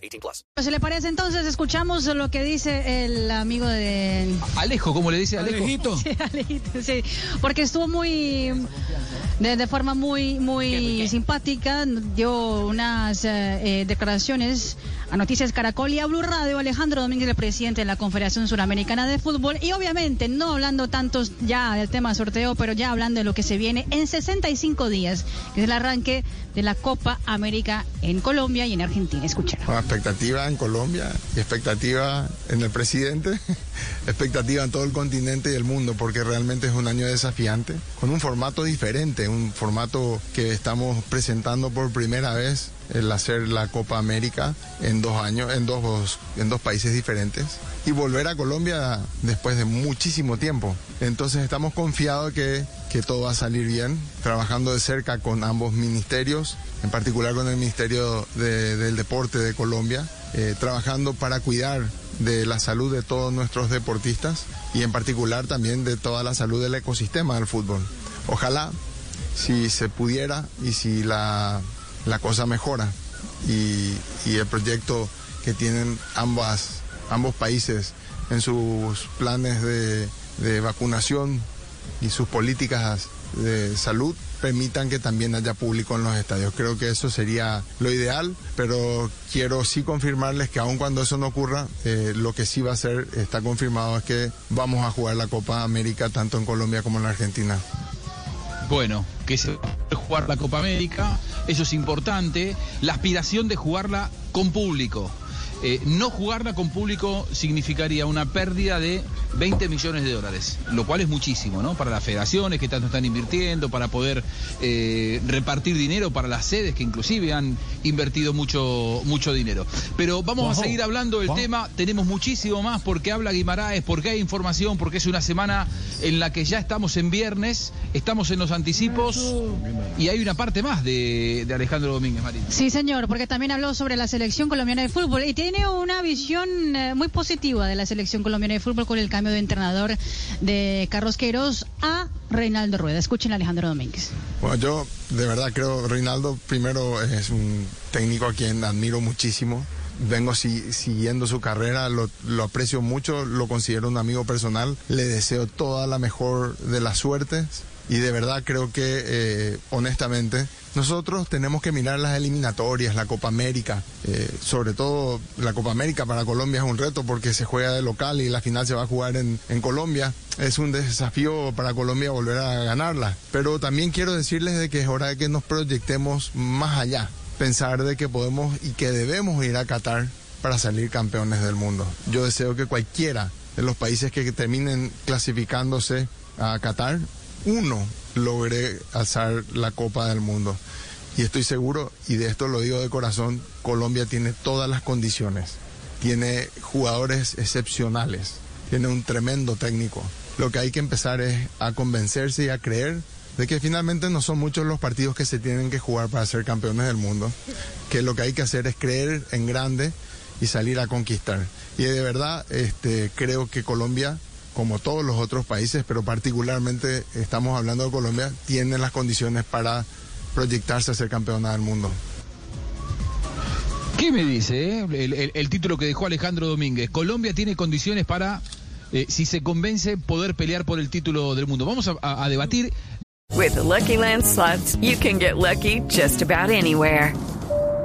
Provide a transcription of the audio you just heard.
18 plus. ¿Se le parece entonces? Escuchamos lo que dice el amigo de... Alejo, ¿cómo le dice Alejo? Alejito. Sí, Alejito, sí, porque estuvo muy... De, de forma muy muy simpática, dio unas eh, eh, declaraciones a Noticias Caracol y a Blue Radio, Alejandro Domínguez, el presidente de la Confederación Suramericana de Fútbol, y obviamente no hablando tantos ya del tema sorteo, pero ya hablando de lo que se viene en 65 días, que es el arranque de la Copa América en Colombia y en Argentina. Escuchen. Bueno, expectativa en Colombia y expectativa en el presidente, expectativa en todo el continente y el mundo, porque realmente es un año desafiante, con un formato diferente, un formato que estamos presentando por primera vez el hacer la Copa América en dos años, en dos, en dos países diferentes y volver a Colombia después de muchísimo tiempo. Entonces estamos confiados que, que todo va a salir bien, trabajando de cerca con ambos ministerios, en particular con el Ministerio de- del Deporte de Colombia, eh, trabajando para cuidar de la salud de todos nuestros deportistas y en particular también de toda la salud del ecosistema del fútbol. Ojalá si se pudiera y si la, la cosa mejora y, el proyecto que tienen ambas, ambos países en sus planes de, de vacunación y sus políticas de salud permitan que también haya público en los estadios. Creo que eso sería lo ideal, pero quiero sí confirmarles que aun cuando eso no ocurra, eh, lo que sí va a ser, está confirmado, es que vamos a jugar la Copa América tanto en Colombia como en Argentina. Bueno, que se jugar la Copa América, eso es importante. La aspiración de jugarla con público. Eh, no jugarla con público significaría una pérdida de 20 millones de dólares, lo cual es muchísimo, ¿no? Para las federaciones que tanto están invirtiendo, para poder eh, repartir dinero para las sedes que inclusive han invertido mucho, mucho dinero. Pero vamos a seguir hablando del tema, tenemos muchísimo más porque habla Guimaraes, porque hay información, porque es una semana en la que ya estamos en viernes, estamos en los anticipos y hay una parte más de, de Alejandro Domínguez Marín. Sí, señor, porque también habló sobre la selección colombiana de fútbol y tiene una visión eh, muy positiva de la selección colombiana de fútbol con el cambio de entrenador de Carlos a Reinaldo Rueda. Escuchen Alejandro Domínguez. Bueno, yo de verdad creo Reinaldo primero es un técnico a quien admiro muchísimo. Vengo si- siguiendo su carrera, lo, lo aprecio mucho, lo considero un amigo personal. Le deseo toda la mejor de las suertes y de verdad creo que, eh, honestamente, nosotros tenemos que mirar las eliminatorias, la Copa América. eh, sobre todo la Copa América para Colombia es un reto porque se juega de local y la final se va a jugar en, en Colombia. Es un desafío para Colombia volver a ganarla. Pero también quiero decirles de que es hora de que nos proyectemos más allá. Pensar de que podemos y que debemos ir a Qatar para salir campeones del mundo. Yo deseo que cualquiera de los países que terminen clasificándose a Qatar, uno logre alzar la Copa del Mundo. Y estoy seguro, y de esto lo digo de corazón, Colombia tiene todas las condiciones. Tiene jugadores excepcionales, tiene un tremendo técnico. Lo que hay que empezar es a convencerse y a creer de que finalmente no son muchos los partidos que se tienen que jugar para ser campeones del mundo, que lo que hay que hacer es creer en grande y salir a conquistar. Y de verdad este, creo que Colombia, como todos los otros países, pero particularmente estamos hablando de Colombia, tiene las condiciones para proyectarse a ser campeona del mundo. ¿Qué me dice eh? el, el- el título que dejó Alejandro Domínguez? Colombia tiene condiciones para, eh, si se convence, poder pelear por el título del mundo. Vamos a, a- a debatir. With the Lucky Land slots, you can get lucky just about anywhere.